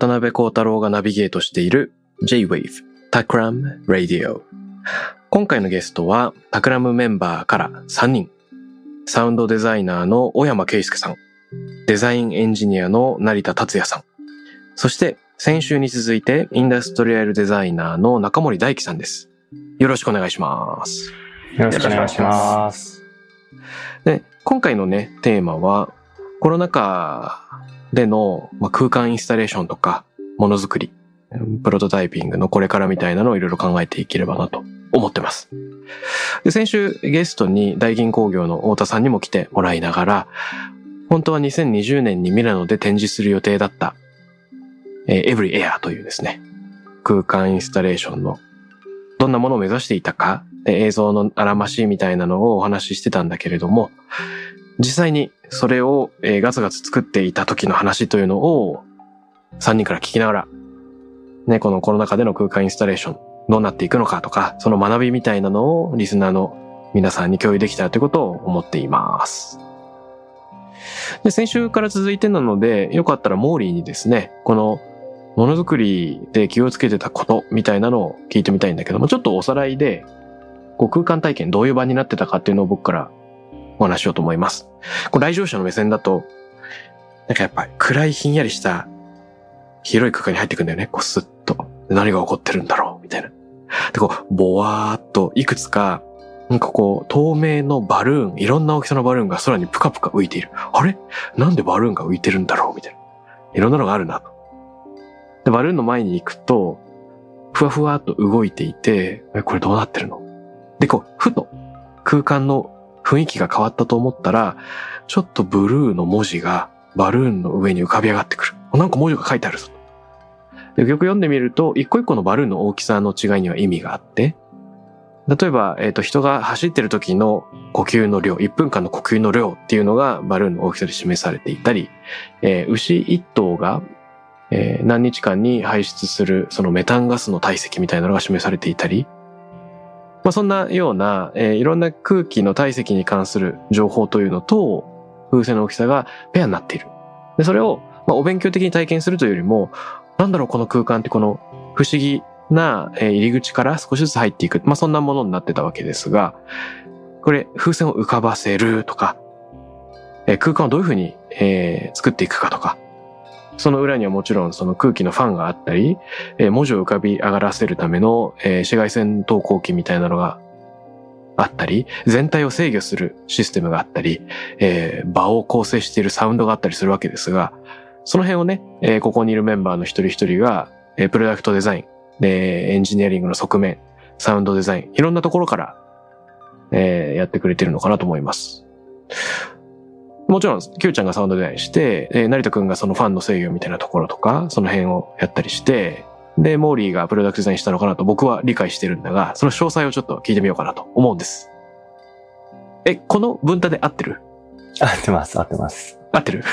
渡辺幸太郎がナビゲートしている J-Wave Takram Radio。今回のゲストは、タクラムメンバーから3人。サウンドデザイナーの小山圭介さん。デザインエンジニアの成田達也さん。そして、先週に続いて、インダストリアルデザイナーの中森大樹さんです。よろしくお願いします。よろしくお願いします。で、今回のね、テーマは、コロナ禍での、まあ、空間インスタレーションとか、ものづくり、プロトタイピングのこれからみたいなのをいろいろ考えていければなと思ってます。で、先週ゲストに大銀工業の太田さんにも来てもらいながら、本当は2020年にミラノで展示する予定だった、えー、Every Air というですね、空間インスタレーションのどんなものを目指していたか、映像のあらましみたいなのをお話ししてたんだけれども、実際にそれを、えガツガツ作っていた時の話というのを3人から聞きながら、ね、このコロナ禍での空間インスタレーションどうなっていくのかとか、その学びみたいなのをリスナーの皆さんに共有できたらということを思っています。で、先週から続いてなので、よかったらモーリーにですね、このものづくりで気をつけてたことみたいなのを聞いてみたいんだけども、ちょっとおさらいで、こう空間体験どういう場になってたかっていうのを僕からお話しようと思います。こう来場者の目線だと、なんかやっぱ暗いひんやりした広い空間に入ってくんだよね。こうスッと。何が起こってるんだろうみたいな。で、こう、ぼわーっといくつか、なんかこう、透明のバルーン、いろんな大きさのバルーンが空にプカプカ浮いている。あれ？なんでバルーンが浮いてるんだろう？みたいな。いろんなのがあるなと。で、バルーンの前に行くと、ふわふわっと動いていて、え、これどうなってるの？で、こう、ふと空間の雰囲気が変わったと思ったら、ちょっとブルーの文字がバルーンの上に浮かび上がってくる。なんか文字が書いてあるぞ。でよく読んでみると、一個一個のバルーンの大きさの違いには意味があって、例えば、えっ、と、人が走ってる時の呼吸の量、1分間の呼吸の量っていうのがバルーンの大きさで示されていたり、えー牛1頭が、えー何日間に排出するそのメタンガスの体積みたいなのが示されていたり、まあ、そんなような、えーいろんな空気の体積に関する情報というのと、風船の大きさがペアになっている。で、それを、まあ、お勉強的に体験するというよりも、なんだろう、この空間ってこの不思議な入り口から少しずつ入っていく。まあ、そんなものになってたわけですが、これ、風船を浮かばせるとか、えー空間をどういうふうに、えー作っていくかとか、その裏にはもちろんその空気のファンがあったり、えー文字を浮かび上がらせるための、えー紫外線投光器みたいなのがあったり、全体を制御するシステムがあったり、えー場を構成しているサウンドがあったりするわけですが、その辺をね、えーここにいるメンバーの一人一人が、えープロダクトデザイン、でエンジニアリングの側面、サウンドデザイン、いろんなところから、えーやってくれてるのかなと思います。もちろん、キューちゃんがサウンドデザインして、えー成田くんがそのファンの制御みたいなところとか、その辺をやったりして、で、モーリーがプロダクトデザインしたのかなと僕は理解してるんだが、その詳細をちょっと聞いてみようかなと思うんです。え、この文体で合ってる？合ってます、合ってます。合ってる？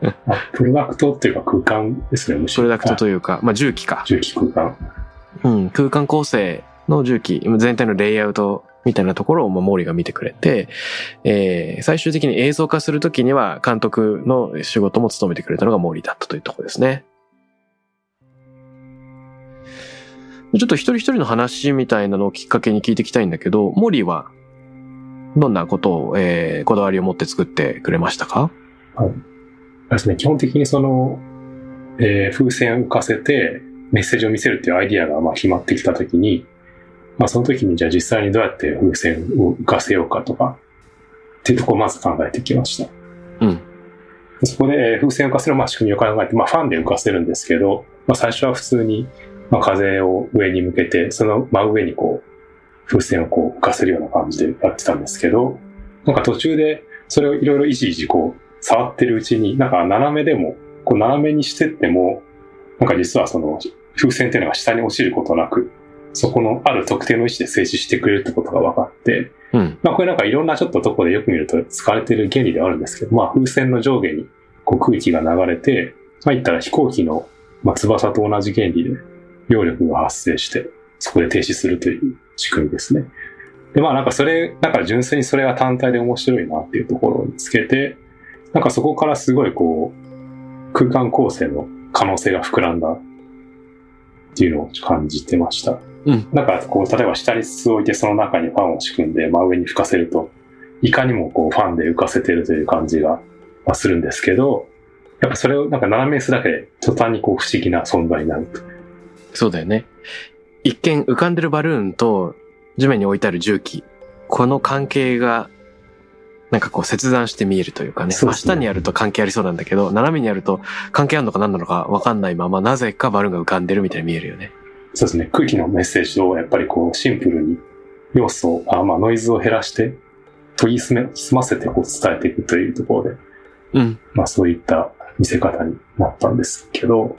まあプロダクトっていうか空間ですね、むしろ。プロダクトというか、まあ重機か。重機空間。うん、空間構成の重機、全体のレイアウトみたいなところを、まあ、モーリーが見てくれて、えー最終的に映像化するときには監督の仕事も務めてくれたのがモーリーだったというところですね。ちょっと一人一人の話みたいなのをきっかけに聞いていきたいんだけど、モーリーはどんなことを、えーこだわりを持って作ってくれましたか？はい。ですね、基本的にその、えー風船を浮かせて、メッセージを見せるっていうアイディアがまあ決まってきたときに、まあその時にじゃあ実際にどうやって風船を浮かせようかとか、っていうところをまず考えてきました。うん。そこでえー風船を浮かせるまあ仕組みを考えて、まあファンで浮かせるんですけど、まあ最初は普通にまあ風を上に向けて、その真上にこう、風船をこう浮かせるような感じでやってたんですけど、なんか途中でそれをいろいろいじいじこう触ってるうちに、なんか斜めでも、こう斜めにしてっても、なんか実はその風船っていうのが下に落ちることなく、そこのある特定の位置で静止してくれるってことが分かって、うん。まあこれなんかいろんなちょっととこでよく見ると使われてる原理ではあるんですけど、まあ風船の上下にこう空気が流れて、まあ言ったら飛行機の、まあ、翼と同じ原理で揚力が発生して、そこで停止するという仕組みですね。で、まあなんかそれ、なんか純粋にそれが単体で面白いなっていうところを見つけて、なんかそこからすごいこう、空間構成の可能性が膨らんだっていうのを感じてました。うん。なんかこう、例えば下に筒を置いてその中にファンを仕組んで真上に吹かせると、いかにもこうファンで浮かせてるという感じがまあするんですけど、やっぱそれをなんか斜めにするだけで途端にこう不思議な存在になると。そうだよね。一見浮かんでるバルーンと地面に置いてある重機、この関係が、なんかこう切断して見えるというかね。ね下にやると関係ありそうなんだけど、斜めにやると関係あるのか何なのか分かんないまま、なぜかバルーンが浮かんでるみたいに見えるよね。そうですね。空気のメッセージをやっぱりこうシンプルに要素を、あまあノイズを減らして研ぎ澄め澄ませてこう伝えていくというところで、うん。まあそういった見せ方になったんですけど、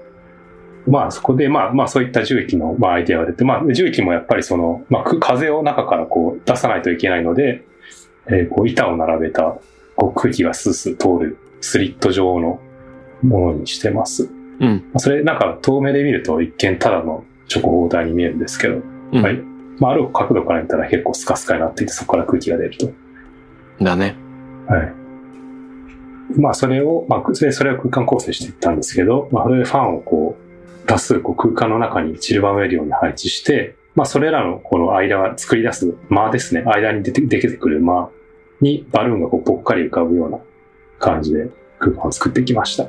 まあそこでまあまあそういった重機のまあアイデアが出て、まあ重機もやっぱりその、まあく風を中からこう出さないといけないので、えーこう板を並べたこう空気がスースー通るスリット状のものにしてます。うん。まあそれなんか遠目で見ると一見ただの直方体に見えるんですけど、うん。はい。まあある角度から見たら結構スカスカになっていてそこから空気が出ると。だね。はい。まあ、それを、まあ、それそれを空間構成していったんですけど、まあ、それでファンをこう、多数こう空間の中に散りばめるように配置して、まあ、それらのこの間が作り出す間ですね、間に出て出てくる間にバルーンがこうぽっかり浮かぶような感じで空間を作ってきました。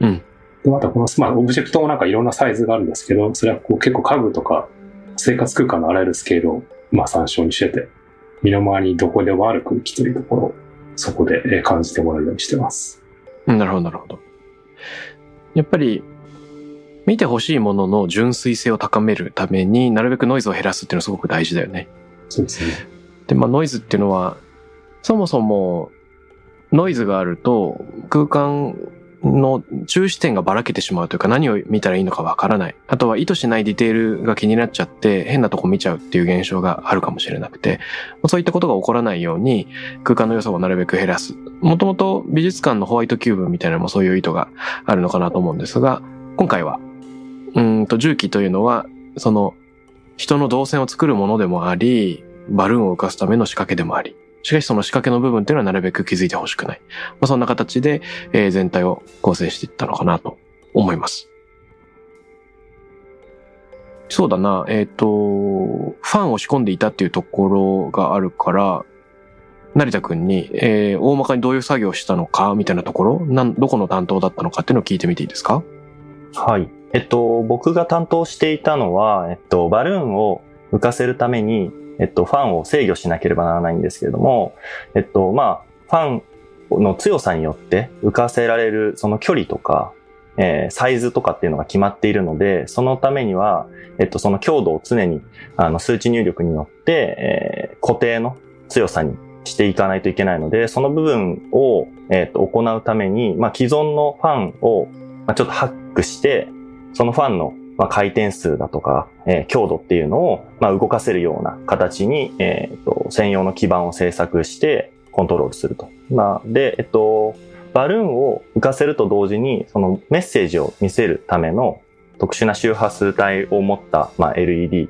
うん。で、またこの、まあ、オブジェクトもなんかいろんなサイズがあるんですけど、それはこう結構家具とか生活空間のあらゆるスケールを、まあ、参照にしてて、身の回りにどこでもある空気というところをそこでえー感じてもらうようにしてます。うんなるほど、なるほど。やっぱり、見てほしいものの純粋性を高めるためになるべくノイズを減らすっていうのはすごく大事だよね。そうですね。で、まあノイズっていうのは、そもそもノイズがあると空間の中視点がばらけてしまうというか何を見たらいいのかわからない。あとは意図しないディテールが気になっちゃって変なとこ見ちゃうっていう現象があるかもしれなくて、そういったことが起こらないように空間の良さをなるべく減らす。もともと美術館のホワイトキューブみたいなのもそういう意図があるのかなと思うんですが、今回は、うんと重機というのは、その人の動線を作るものでもあり、バルーンを浮かすための仕掛けでもあり、しかしその仕掛けの部分っていうのはなるべく気づいてほしくない。まあ、そんな形で、えー全体を構成していったのかなと思います。そうだな、えっ、と、ファンを仕込んでいたっていうところがあるから、成田くんに、えー大まかにどういう作業をしたのか、みたいなところ、なん、どこの担当だったのかっていうのを聞いてみていいですか？はい。えっと、僕が担当していたのは、えっと、バルーンを浮かせるために、えっと、ファンを制御しなければならないんですけれども、えっと、まあ、ファンの強さによって浮かせられるその距離とか、えーサイズとかっていうのが決まっているので、そのためには、えっと、その強度を常に、あの、数値入力によって、えー固定の強さにしていかないといけないので、その部分を、えっと、行うために、まあ、既存のファンを、まあ、ちょっとハックして、そのファンの、まあ、回転数だとか、えー強度っていうのを、まあ、動かせるような形に、えーと、専用の基板を製作してコントロールすると。まあ、で、えっと、バルーンを浮かせると同時に、そのメッセージを見せるための特殊な周波数帯を持った、まあ、LED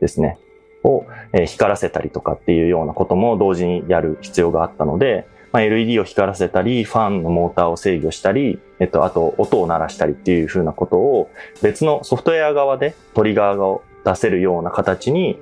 ですね。を、光らせたりとかっていうようなことも同時にやる必要があったので、まあ、LED を光らせたり、ファンのモーターを制御したり、えっと、あと音を鳴らしたりっていうふうなことを別のソフトウェア側でトリガーを出せるような形に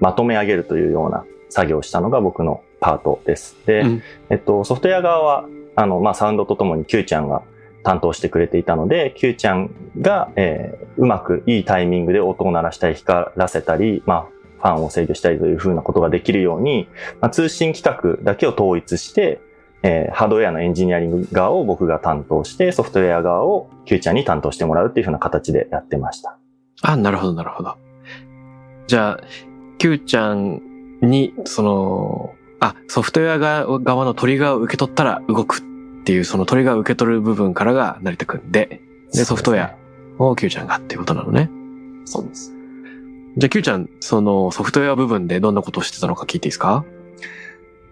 まとめ上げるというような作業をしたのが僕のパートです。で、うんえっと、ソフトウェア側は、あの、まあ、サウンドとともに Q ちゃんが担当してくれていたので、Q ちゃんが、えーうまくいいタイミングで音を鳴らしたり光らせたり、まあ、ファンを制御したりというふうなことができるように、まあ、通信規格だけを統一して、えーハードウェアのエンジニアリング側を僕が担当して、ソフトウェア側を Q ちゃんに担当してもらうっていうふうな形でやってました。あ、なるほど、なるほど。じゃあ、Q ちゃんに、その、あ、ソフトウェア側側のトリガーを受け取ったら動くっていう、そのトリガーを受け取る部分からが成田くんで、で、ソフトウェアを Q ちゃんがっていうことなのね。そうです。じゃあ Q ちゃん、そのソフトウェア部分でどんなことをしてたのか聞いていいですか？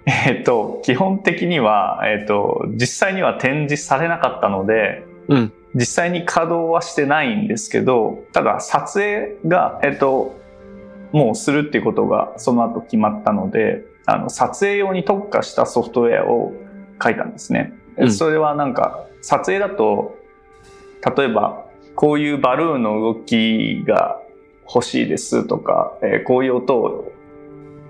えっと、基本的には、えっと、実際には展示されなかったので、うん。実際に稼働はしてないんですけど、ただ撮影が、えっと、もうするっていうことがその後決まったので、あの、撮影用に特化したソフトウェアを書いたんですね。うんそれはなんか、撮影だと、例えば、こういうバルーンの動きが欲しいですとか、えーこういう音を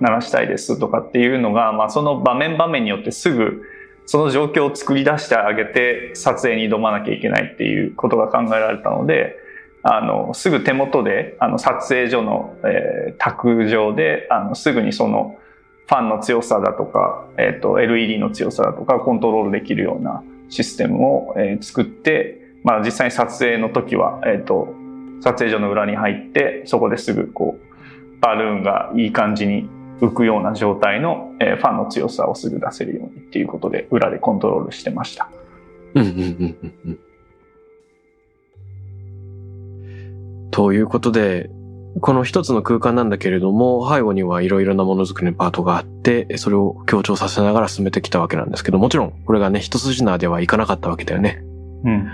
鳴らしたいですとかっていうのが、まあ、その場面場面によってすぐその状況を作り出してあげて撮影に挑まなきゃいけないっていうことが考えられたので、あの、すぐ手元で、あの、撮影所の、えー卓上で、あの、すぐにその、ファンの強さだとか、えっ、と、LED の強さだとか、コントロールできるようなシステムを、えー作って、まあ、実際に撮影の時は、えっ、と、撮影所の裏に入って、そこですぐ、こう、バルーンがいい感じに浮くような状態の、えーファンの強さをすぐ出せるようにっていうことで、裏でコントロールしてました。うんうんうんうんうん。ということで、この一つの空間なんだけれども、背後にはいろいろなものづくりのパートがあって、それを強調させながら進めてきたわけなんですけど、もちろん、これがね、一筋縄ではいかなかったわけだよね。うん。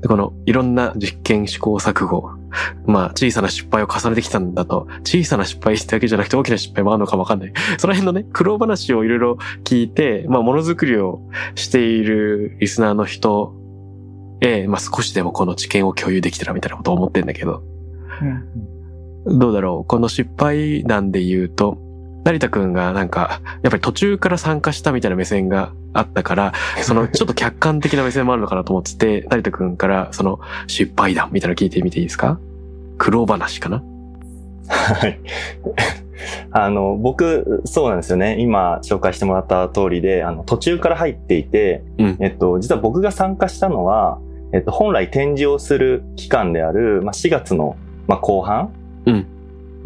で、このいろんな実験試行錯誤、まあ小さな失敗を重ねてきたんだと、小さな失敗ってわけじゃなくて大きな失敗もあるのかもわかんない。その辺のね、苦労話をいろいろ聞いて、まあものづくりをしているリスナーの人へ、まあ少しでもこの知見を共有できたらみたいなことを思ってんだけど、どうだろう？この失敗談で言うと、成田くんがなんか、やっぱり途中から参加したみたいな目線があったから、そのちょっと客観的な目線もあるのかなと思ってて、成田くんからその失敗談みたいなの聞いてみていいですか？苦労話かな？はい。あの、僕、そうなんですよね。今紹介してもらった通りで、あの、途中から入っていて、うんえっと、実は僕が参加したのは、えっと、本来展示をする期間である、まあ、4月の、まあ、後半うん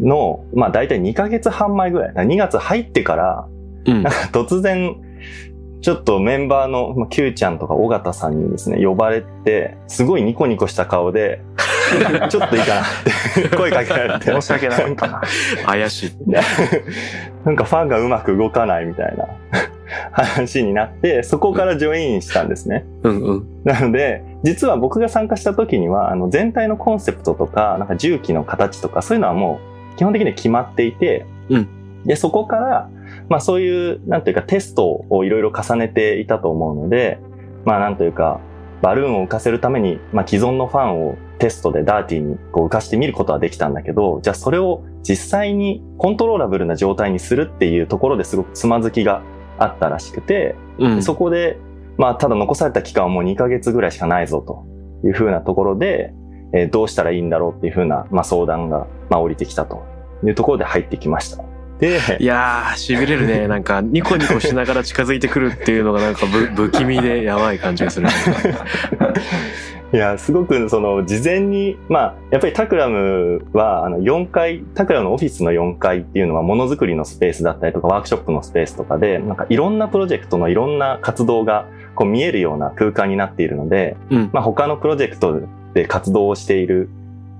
の、まあ、大体2ヶ月半前ぐらい。2月入ってから、うんなん。か突然、ちょっとメンバーの、まあ、Q ちゃんとか尾形さんにですね、呼ばれて、すごいニコニコした顔で、ちょっといいかなって 声かけられて。申し訳なかったな。怪しい。なんかファンがうまく動かないみたいな話になって、そこからジョインしたんですね。うんうん。なので、実は僕が参加した時には、あの全体のコンセプトとか、なんか重機の形とか、そういうのはもう基本的には決まっていて、うんで、そこから、まあそういう、なんというかテストをいろいろ重ねていたと思うので、まあなんというか、バルーンを浮かせるために、まあ既存のファンをテストでダーティーにこう浮かしてみることはできたんだけど、じゃあそれを実際にコントローラブルな状態にするっていうところですごくつまずきがあったらしくて、うん。そこで、まあ、ただ残された期間はもう2ヶ月ぐらいしかないぞというふうなところで、えーどうしたらいいんだろうっていうふうな、まあ、相談が、まあ、降りてきたというところで入ってきました。で、いやー、痺れるね。なんか、ニコニコしながら近づいてくるっていうのがなんかぶ 不気味でやばい感じがする。いや、すごくその事前に、まあ、やっぱりタクラムはあの4階、タクラムのオフィスの4階っていうのはものづくりのスペースだったりとかワークショップのスペースとかで、なんかいろんなプロジェクトのいろんな活動がこう見えるような空間になっているので、うん。まあ、他のプロジェクトで活動をしている、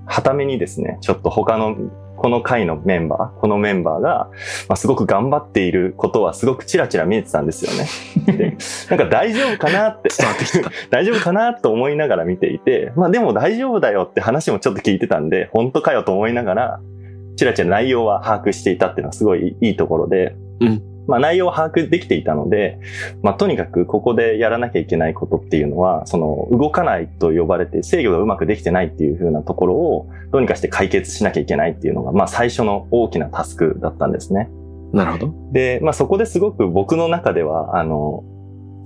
はためにですね、ちょっと他の、この会のメンバー、このメンバーが、まあ、すごく頑張っていることはすごくチラチラ見えてたんですよね。で、なんか大丈夫かなって、伝わってきてた。大丈夫かなと思いながら見ていて、まあでも大丈夫だよって話もちょっと聞いてたんで、本当かよと思いながら、チラチラ内容は把握していたっていうのはすごいいいところで、うんまあ内容を把握できていたので、まあとにかくここでやらなきゃいけないことっていうのは、その動かないと呼ばれて制御がうまくできてないっていう風なところをどうにかして解決しなきゃいけないっていうのが、まあ最初の大きなタスクだったんですね。なるほど。で、まあそこですごく僕の中では、あの、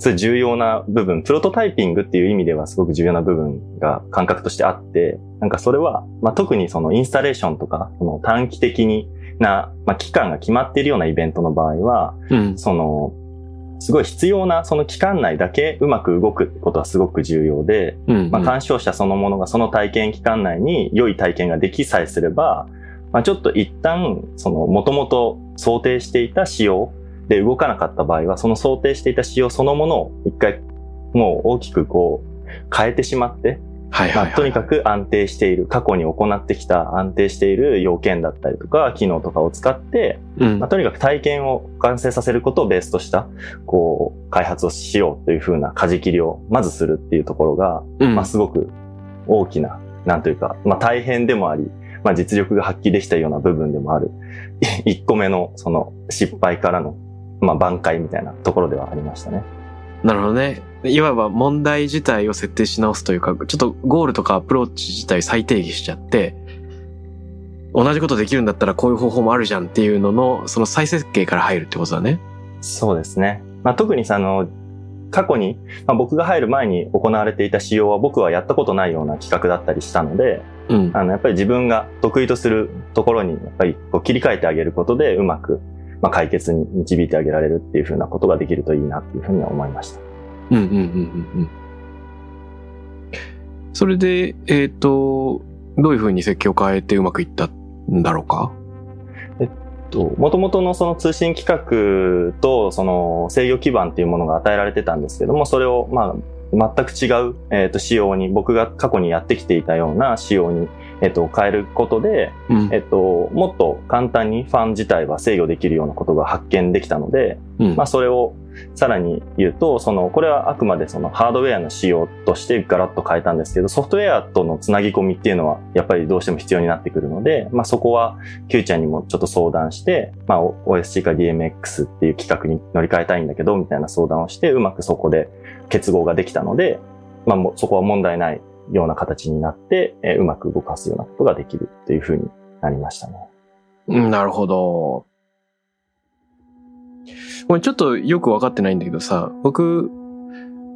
そういう重要な部分、プロトタイピングっていう意味ではすごく重要な部分が感覚としてあって、なんかそれは、まあ、特にそのインスタレーションとか、その短期的にな、まあ、期間が決まっているようなイベントの場合は、うん。その、すごい必要なその期間内だけうまく動くことはすごく重要で、うん。まあ、鑑賞者そのものがその体験期間内に良い体験ができさえすれば、まあ、ちょっと一旦、その、もともと想定していた仕様で動かなかった場合は、その想定していた仕様そのものを一回、もう大きくこう、変えてしまって、まあ、はいはいはい。とにかく安定している、過去に行ってきた安定している要件だったりとか、機能とかを使って、うんまあ、とにかく体験を完成させることをベースとした、こう、開発をしようというふうな舵切りをまずするっていうところが、うんまあ、すごく大きな、なんというか、まあ、大変でもあり、まあ、実力が発揮できたような部分でもある、1個目の、その、失敗からの、まあ、挽回みたいなところではありましたね。なるほどね。いわば問題自体を設定し直すというか、ちょっとゴールとかアプローチ自体再定義しちゃって、同じことできるんだったらこういう方法もあるじゃんっていうのの、その再設計から入るってことだね。そうですね。まあ、特にさ、あの、過去に、まあ、僕が入る前に行われていた仕様は僕はやったことないような企画だったりしたので、うん。あの、やっぱり自分が得意とするところに、やっぱりこう切り替えてあげることで、うまく、まあ、解決に導いてあげられるっていうふうなことができるといいなっていうふうには思いました。うんうんうんうんうん。それで、えっ、と、どういうふうに設計を変えてうまくいったんだろうか？と、元々のその通信規格とその制御基盤っていうものが与えられてたんですけども、それをまあ全く違う、えっと仕様に、僕が過去にやってきていたような仕様に、えっと変えることで、うん。えっと、もっと簡単にファン自体は制御できるようなことが発見できたので、うん。まあそれをさらに言うと、その、これはあくまでそのハードウェアの仕様としてガラッと変えたんですけど、ソフトウェアとのつなぎ込みっていうのはやっぱりどうしても必要になってくるので、まあそこは Q ちゃんにもちょっと相談して、まあ OSC か DMX っていう企画に乗り換えたいんだけど、みたいな相談をして、うまくそこで結合ができたので、まあもうそこは問題ないような形になって、えうまく動かすようなことができるっていうふうになりましたね。うん、なるほど。これちょっとよくわかってないんだけどさ、僕、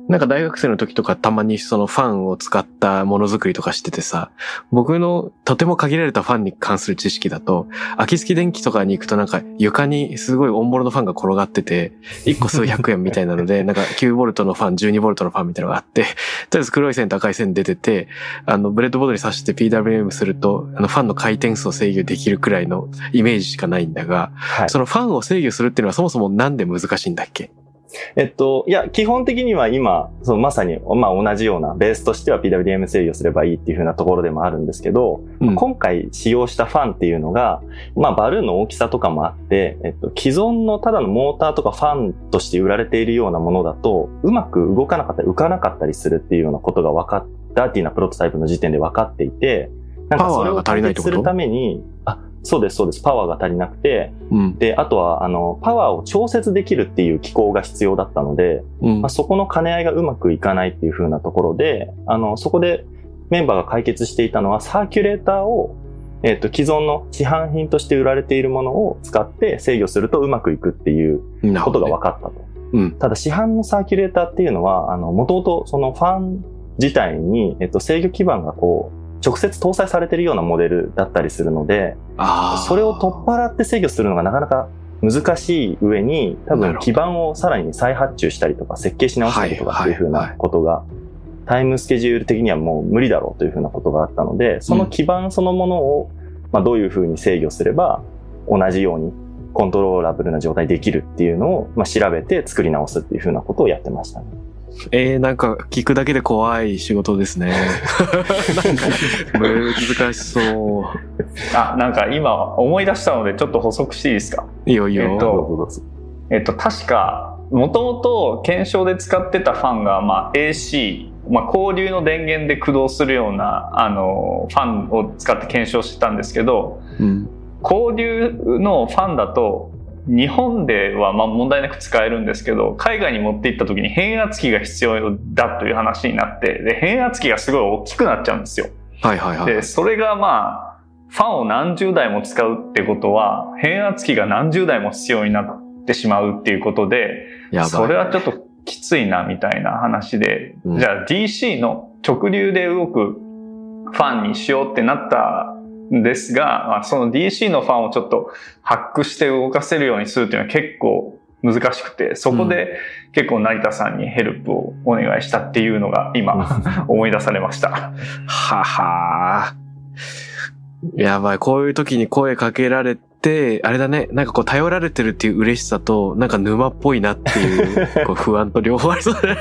なんか大学生の時とかたまにそのファンを使ったものづくりとかしててさ、僕のとても限られたファンに関する知識だと、秋月電機とかに行くとなんか床にすごい大物のファンが転がってて、1個数百円みたいなので、なんか9ボルトのファン、12ボルトのファンみたいなのがあって、とりあえず黒い線と赤い線出てて、あの、ブレッドボードに挿して PWM すると、あの、ファンの回転数を制御できるくらいのイメージしかないんだが、はい。そのファンを制御するっていうのはそもそもなんで難しいんだっけ？えっと、いや、基本的には今、そのまさに、まあ同じような、ベースとしては PWM 制御すればいいっていう風なところでもあるんですけど、うん。今回使用したファンっていうのが、まあバルーンの大きさとかもあって、えっと、既存のただのモーターとかファンとして売られているようなものだと、うまく動かなかったり浮かなかったりするっていうようなことが分かっダーティーなプロトタイプの時点で分かっていて、なんかそれを解決するために、あ、そうです、そうです。パワーが足りなくて、うん。で、あとは、あの、パワーを調節できるっていう機構が必要だったので、うんまあ、。そこの兼ね合いがうまくいかないっていう風なところで、あの、そこでメンバーが解決していたのは、サーキュレーターを、えっ、と、既存の市販品として売られているものを使って制御するとうまくいくっていうことが分かったと。うん。ただ、市販のサーキュレーターっていうのは、あの、もともとそのファン自体に、えっ、と、制御基盤がこう、直接搭載されているようなモデルだったりするので。それを取っ払って制御するのがなかなか難しい上に、多分基盤をさらに再発注したりとか設計し直したりとかっていうふうなことが、タイムスケジュール的にはもう無理だろうというふうなことがあったので、その基盤そのものを、まあ、どういうふうに制御すれば同じようにコントローラブルな状態できるっていうのを、まあ、調べて作り直すっていうふうなことをやってましたね。えー、なんか聞くだけで怖い仕事ですね。なんか難しそう。あ、なんか今思い出したのでちょっと補足していいですか？いいよいいよ。えっとえっと、確か、もともと検証で使ってたファンが、まあ、AC、まあ、交流の電源で駆動するような、あの、ファンを使って検証してたんですけど、うん。交流のファンだと、日本ではまあ問題なく使えるんですけど、海外に持って行った時に変圧器が必要だという話になって、で、変圧器がすごい大きくなっちゃうんですよ。はいはいはい。で、それがまあ、ファンを何十台も使うってことは、変圧器が何十台も必要になってしまうっていうことで、やばい。それはちょっときついなみたいな話で、うんじゃあ DC の直流で動くファンにしようってなったんですが、まあ、その DC のファンをちょっとハックして動かせるようにするっていうのは結構難しくて、そこで結構成田さんにヘルプをお願いしたっていうのが今 思い出されました。ははやばい、こういう時に声かけられて、あれだね、なんかこう頼られてるっていう嬉しさと、なんか沼っぽいなっていう、こう不安と両方ありそうだね。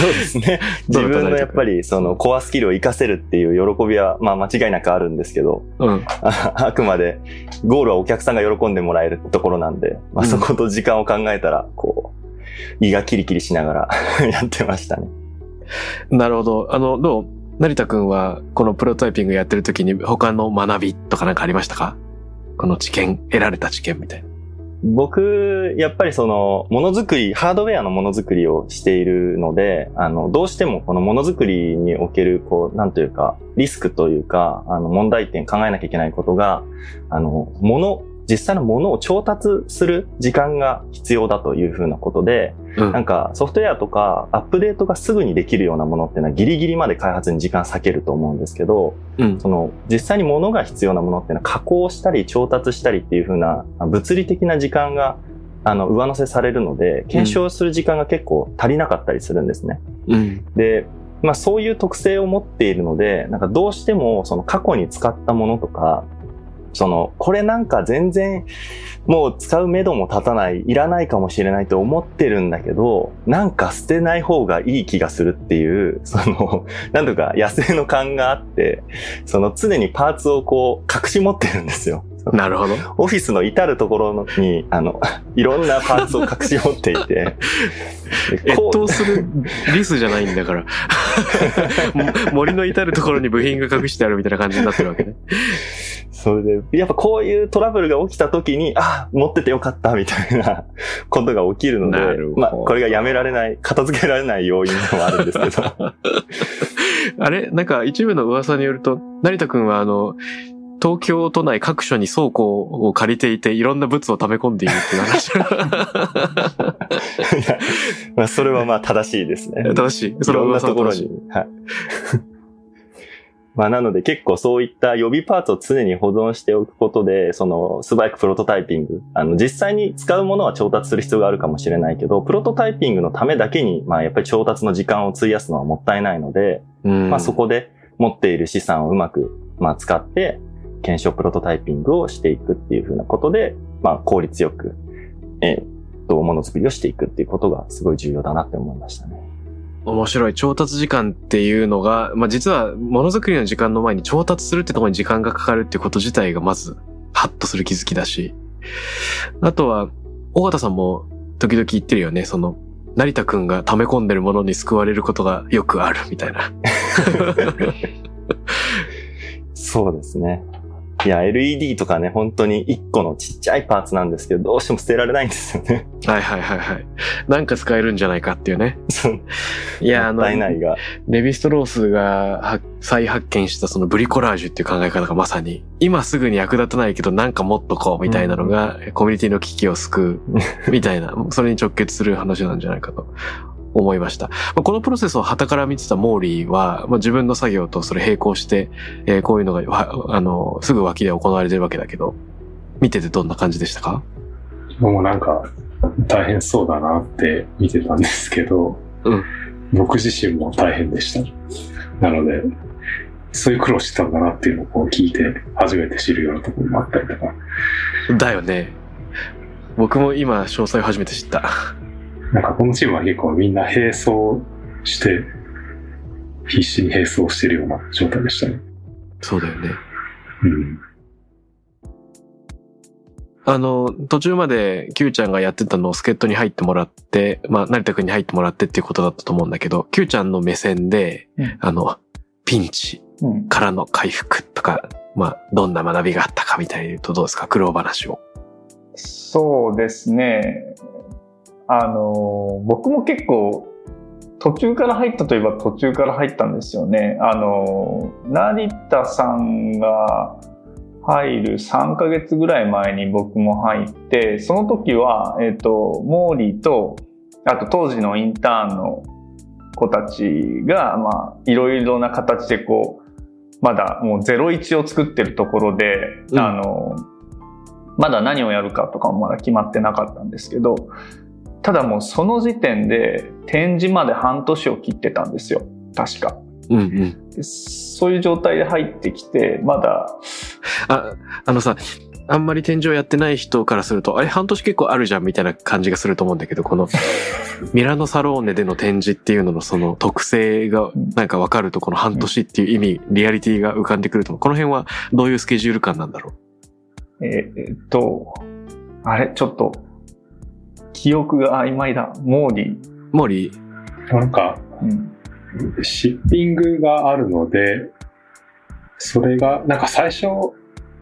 そうですね。自分のやっぱりそのコアスキルを活かせるっていう喜びはまあ間違いなくあるんですけど、うん。あ あくまでゴールはお客さんが喜んでもらえるところなんで、まあ、うんそこと時間を考えたら、こう、胃がキリキリしながら やってましたね。なるほど。あの、どう？成田くんは、このプロトタイピングやってる時に他の学びとかなんかありましたか？この知見、得られた知見みたいな。僕、やっぱりその、ものづくり、ハードウェアのものづくりをしているので、あの、どうしてもこのものづくりにおける、こう、なんというか、リスクというか、あの、問題点考えなきゃいけないことが、あの、もの、実際のものを調達する時間が必要だというふうなことで、うんなんかソフトウェアとかアップデートがすぐにできるようなものっていうのはギリギリまで開発に時間割けると思うんですけど、うん。その実際に物が必要なものっていうのは加工したり調達したりっていう風なあ物理的な時間があの上乗せされるので検証する時間が結構足りなかったりするんですね。うん。で、まあそういう特性を持っているので、なんかどうしてもその過去に使ったものとか、その、これなんか全然もう使う目処も立たない、いらないかもしれないと思ってるんだけど、なんか捨てない方がいい気がするっていう、その、なんとか野生の感があって、その常にパーツをこう隠し持ってるんですよ。なるほど。オフィスの至るところに、あの、いろんなパーツを隠し持っていて、で越冬するリスじゃないんだから。も 森の至るところに部品が隠してあるみたいな感じになってるわけね。それで、やっぱこういうトラブルが起きた時に、あ、持っててよかったみたいなことが起きるのでまあ、これがやめられない、片付けられない要因でもあるんですけど、あれ？なんか一部の噂によると、成田くんはあの、東京都内各所に倉庫を借りていて、いろんな物を溜め込んでいるっていう話。まあ、それはまあ正しいですね。正しい。そのいろんな噂は正しいところに。。はい。まあ、なので結構そういった予備パーツを常に保存しておくことで、その素早くプロトタイピング、あの実際に使うものは調達する必要があるかもしれないけど、プロトタイピングのためだけに、まあやっぱり調達の時間を費やすのはもったいないので、うんまあそこで持っている資産をうまく、まあ使って、検証プロトタイピングをしていくっていうふうなことで、まあ効率よく、えー、と、ものづくりをしていくっていうことがすごい重要だなって思いましたね。面白い。調達時間っていうのが、まあ、実はものづくりの時間の前に調達するってところに時間がかかるってこと自体がまず、ハッとする気づきだし。あとは、尾形さんも時々言ってるよね。その、成田くんが溜め込んでるものに救われることがよくあるみたいな。そうですね。いや、LED とかね、本当に1個のちっちゃいパーツなんですけど、どうしても捨てられないんですよね。はいはいはいはい。なんか使えるんじゃないかっていうね。そういや、あのないが。レヴィストロースがは再発見したそのブリコラージュっていう考え方がまさに、今すぐに役立たないけどなんかもっとこうみたいなのが、コミュニティの危機を救うみたいな、それに直結する話なんじゃないかと思いました。まあこのプロセスを旗から見てたモーリーは、まあ、自分の作業とそれ並行して、えーこういうのがわあのすぐ脇で行われてるわけだけど、見ててどんな感じでしたか？もうなんか大変そうだなって見てたんですけど、うん僕自身も大変でした。なので、そういう苦労してたんだなっていうのをこう聞いて初めて知るようなところもあったりとか、だよね。僕も今詳細を初めて知った。なんかこのチームは結構みんな並走して、必死に並走してるような状態でしたね。そうだよね。うん。あの、途中まで Q ちゃんがやってたのを助っ人に入ってもらって、まあ、成田くんに入ってもらってっていうことだったと思うんだけど、Q ちゃんの目線で、うんあの、ピンチうんからの回復とか、まあ、どんな学びがあったかみたいに言うとどうですか？苦労話を。そうですね。あの、僕も結構、途中から入ったといえば途中から入ったんですよね。あの、成田さんが入る3ヶ月ぐらい前に僕も入って、その時は、えっ、と、モーリーと、あと当時のインターンの子たちが、まあ、いろいろな形でこう、まだもう01を作ってるところで、うんあの、まだ何をやるかとかもまだ決まってなかったんですけど、ただもうその時点で展示まで半年を切ってたんですよ。確か。うんうん。でそういう状態で入ってきて、まだ、あ、あのさ、あんまり天井やってない人からすると、あれ半年結構あるじゃんみたいな感じがすると思うんだけど、この ミラノサローネでの展示っていうののその特性がなんかわかるとこの半年っていう意味、リアリティが浮かんでくると思う。この辺はどういうスケジュール感なんだろえーえーっと、あれ、ちょっと、記憶が曖昧だ。モーディ。うモーリー、なんか、うん。シッピングがあるので、それが、なんか最初、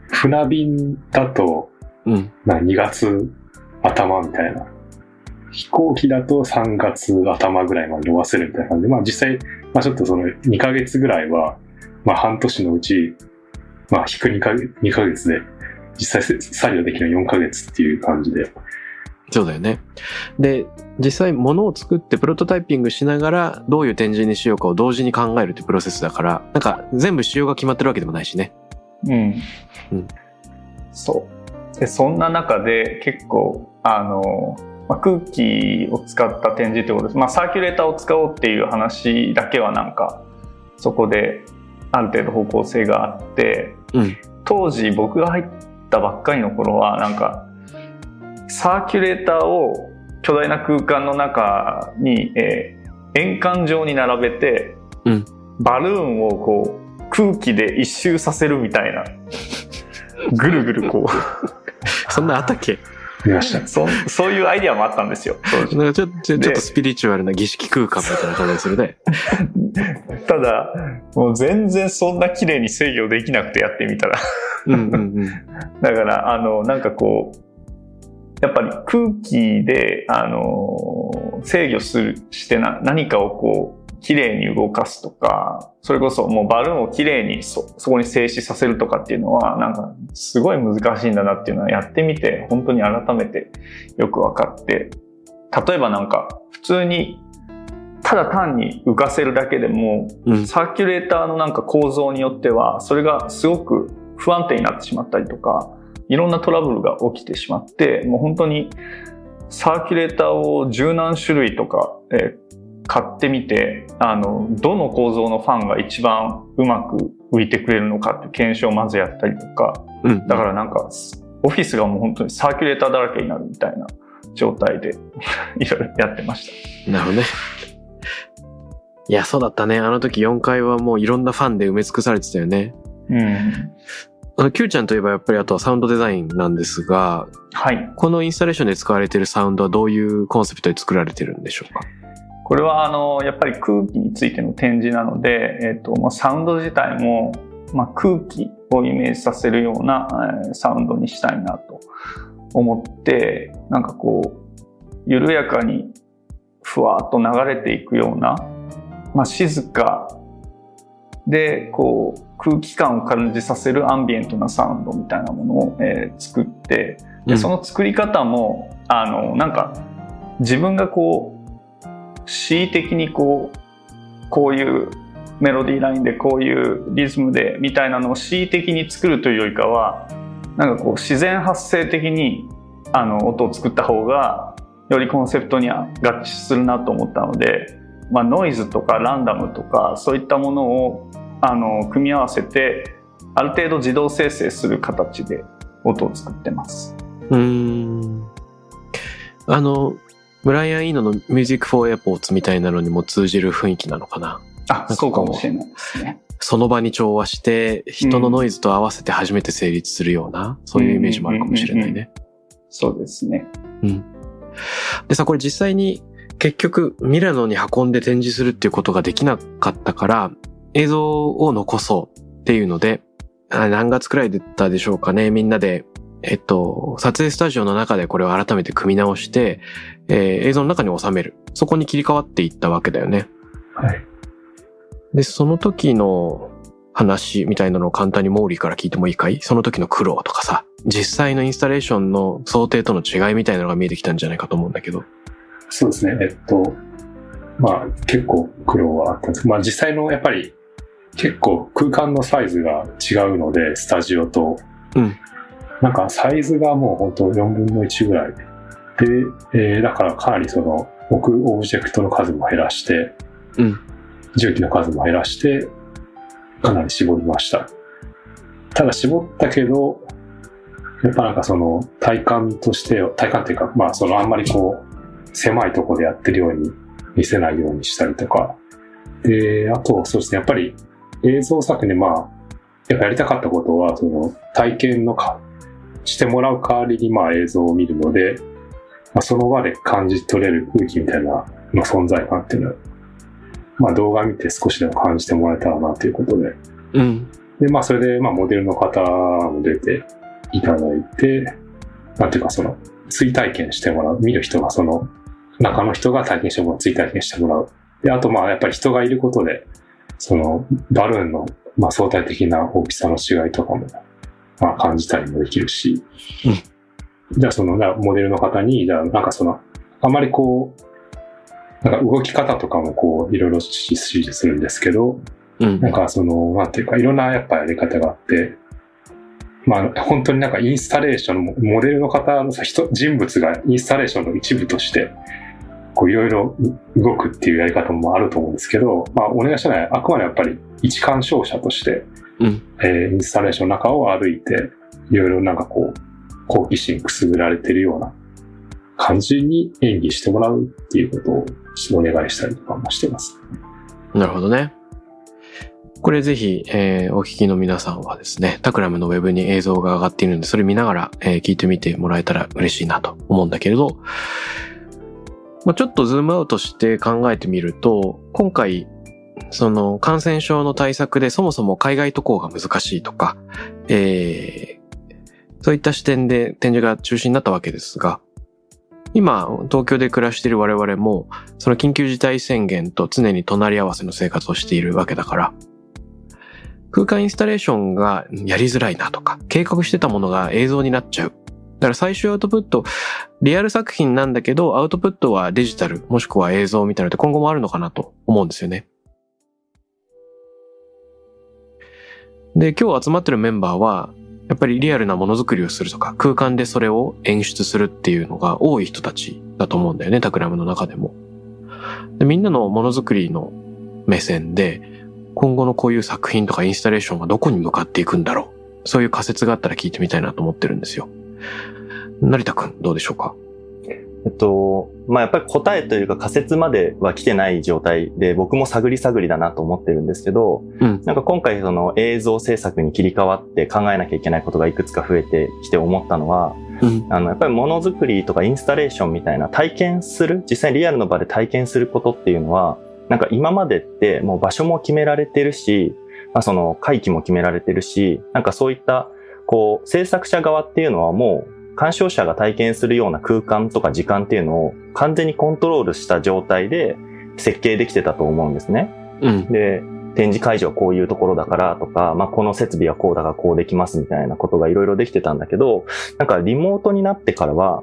船便だと、うん。な2月頭みたいな。飛行機だと3月頭ぐらいまで伸ばせるみたいな感じで、まあ実際、まあちょっとその2ヶ月ぐらいは、まあ半年のうち、まあ引く2ヶ月 ,2 ヶ月で、実際作業できるの4ヶ月っていう感じで。そうだよね。で、実際物を作ってプロトタイピングしながらどういう展示にしようかを同時に考えるってプロセスだから、なんか全部仕様が決まってるわけでもないしね。うん。うんそう。で、そんな中で結構、あの、まあ、空気を使った展示ってことです。まあ、サーキュレーターを使おうっていう話だけはなんか、そこである程度方向性があって、うん。当時僕が入ったばっかりの頃は、なんか、サーキュレーターを巨大な空間の中に、えー円環状に並べて、うんバルーンをこう空気で一周させるみたいな。ぐるぐるこう。そんなあったっけ？見ました。そそういうアイディアもあったんですよ。なんかちょちょちょっでとスピリチュアルな儀式空間みたいな感じがするね。ただ、もう全然そんな綺麗に制御できなくてやってみたら。うんうんうん。だから、あの、なんかこう、やっぱり空気で、あの、制御する、してな、何かをこう、綺麗に動かすとか、それこそもうバルーンを綺麗にそ、そこに静止させるとかっていうのは、なんかすごい難しいんだなっていうのはやってみて、本当に改めてよく分かって、例えばなんか、普通に、ただ単に浮かせるだけでも、うん。サーキュレーターのなんか構造によっては、それがすごく不安定になってしまったりとか、いろんなトラブルが起きてしまって、もう本当にサーキュレーターを十何種類とか、えー買ってみて、あの、どの構造のファンが一番うまく浮いてくれるのかって検証をまずやったりとか、うん。だからなんか、オフィスがもう本当にサーキュレーターだらけになるみたいな状態で いろいろやってました。なるほどね。いや、そうだったね。あの時4階はもういろんなファンで埋め尽くされてたよね。うん。あの、Q ちゃんといえばやっぱりあとはサウンドデザインなんですが、はい。このインスタレーションで使われているサウンドはどういうコンセプトで作られてるんでしょうか？これはあのやっぱり空気についての展示なので、えっとまあ、サウンド自体も、まあ、空気をイメージさせるような、えーサウンドにしたいなと思ってなんかこう緩やかにふわっと流れていくような、まあ、静かでこう空気感を感じさせるアンビエントなサウンドみたいなものを、えー作ってうん。でその作り方もあのなんか自分がこう恣意的にこうこういうメロディーラインでこういうリズムでみたいなのを恣意的に作るというよりかはなんかこう自然発生的にあの音を作った方がよりコンセプトには合致するなと思ったので、まあ、ノイズとかランダムとかそういったものをあの組み合わせてある程度自動生成する形で音を作ってます。うーん。あの、ブライアン・イーノの Music for Airports みたいなのにも通じる雰囲気なのかな？あ、そうかもしれないですね。その場に調和して、人のノイズと合わせて初めて成立するような、そういうイメージもあるかもしれないね。そうですね。でさ、これ実際に結局ミラノに運んで展示するっていうことができなかったから、映像を残そうっていうので、あ何月くらいだったでしょうかね、みんなで、えっと、撮影スタジオの中でこれを改めて組み直して、えー映像の中に収める。そこに切り替わっていったわけだよね。はい。で、その時の話みたいなのを簡単にモーリーから聞いてもいいかい？その時の苦労とかさ、実際のインスタレーションの想定との違いみたいなのが見えてきたんじゃないかと思うんだけど。そうですね。えっと、まあ結構苦労はあったんですまあ実際のやっぱり結構空間のサイズが違うので、スタジオと。うんなんかサイズがもう本当4分の1ぐらい。で、えーだからかなりその置くオブジェクトの数も減らして、うん重機の数も減らして、かなり絞りました。ただ絞ったけど、やっぱなんかその体感として、体感っていうか、まあそのあんまりこう、狭いところでやってるように見せないようにしたりとか。で、あとそうですね、やっぱり映像作品でまあ、やっぱやりたかったことは、その体験のか、してもらう代わりにまあ映像を見るので、まあ、その場で感じ取れる空気みたいな、まあ、存在感っていうのは、まあ動画見て少しでも感じてもらえたらなということで、うん。で、まあ、それで、まあ、モデルの方も出ていただいて、なんていうか、その、追体験してもらう。見る人が、その、中の人が体験してもらう、追体験してもらう。で、あと、まあ、やっぱり人がいることで、その、バルーンの、まあ、相対的な大きさの違いとかも、まあ、感じたりもできるし、じゃあ、その、なモデルの方に、じゃあ、なんかその、あまりこう、なんか動き方とかもこう、いろいろ指示するんですけど、うん。なんかその、なんていうか、いろんなやっぱやり方があって、まあ本当になんかインスタレーションの、モデルの方のさ人、人物がインスタレーションの一部として、こういろいろ動くっていうやり方もあると思うんですけど、まあお願いしたのはあくまでやっぱり一鑑賞者として、うんえーインスタレーションの中を歩いて、いろいろなんかこう、好奇心くすぐられてるような感じに演技してもらうっていうことをお願いしたりとかもしてます。なるほどね。これぜひ、えーお聞きの皆さんはですね、タクラムのウェブに映像が上がっているんで、それ見ながら、えー聞いてみてもらえたら嬉しいなと思うんだけれど、まあ、ちょっとズームアウトして考えてみると、今回、その感染症の対策でそもそも海外渡航が難しいとか、えーそういった視点で展示が中止になったわけですが、今、東京で暮らしている我々も、その緊急事態宣言と常に隣り合わせの生活をしているわけだから、空間インスタレーションがやりづらいなとか、計画してたものが映像になっちゃう。だから最終アウトプット、リアル作品なんだけど、アウトプットはデジタル、もしくは映像みたいなのって今後もあるのかなと思うんですよね。で、今日集まってるメンバーは、やっぱりリアルなものづくりをするとか、空間でそれを演出するっていうのが多い人たちだと思うんだよね、タクラムの中でも。でみんなのものづくりの目線で、今後のこういう作品とかインスタレーションはどこに向かっていくんだろう。そういう仮説があったら聞いてみたいなと思ってるんですよ。成田くん、どうでしょうか？えっと、まあ、やっぱり答えというか仮説までは来てない状態で、僕も探り探りだなと思ってるんですけど、うんなんか今回その映像制作に切り替わって考えなきゃいけないことがいくつか増えてきて思ったのは、うん。あの、やっぱりものづくりとかインスタレーションみたいな体験する、実際にリアルの場で体験することっていうのは、なんか今までってもう場所も決められてるし、まあその回帰も決められてるし、なんかそういった、こう、制作者側っていうのはもう、鑑賞者が体験するような空間とか時間っていうのを完全にコントロールした状態で設計できてたと思うんですね。うん。で、展示会場はこういうところだからとか、まあ、この設備はこうだからこうできますみたいなことがいろいろできてたんだけど、なんかリモートになってからは、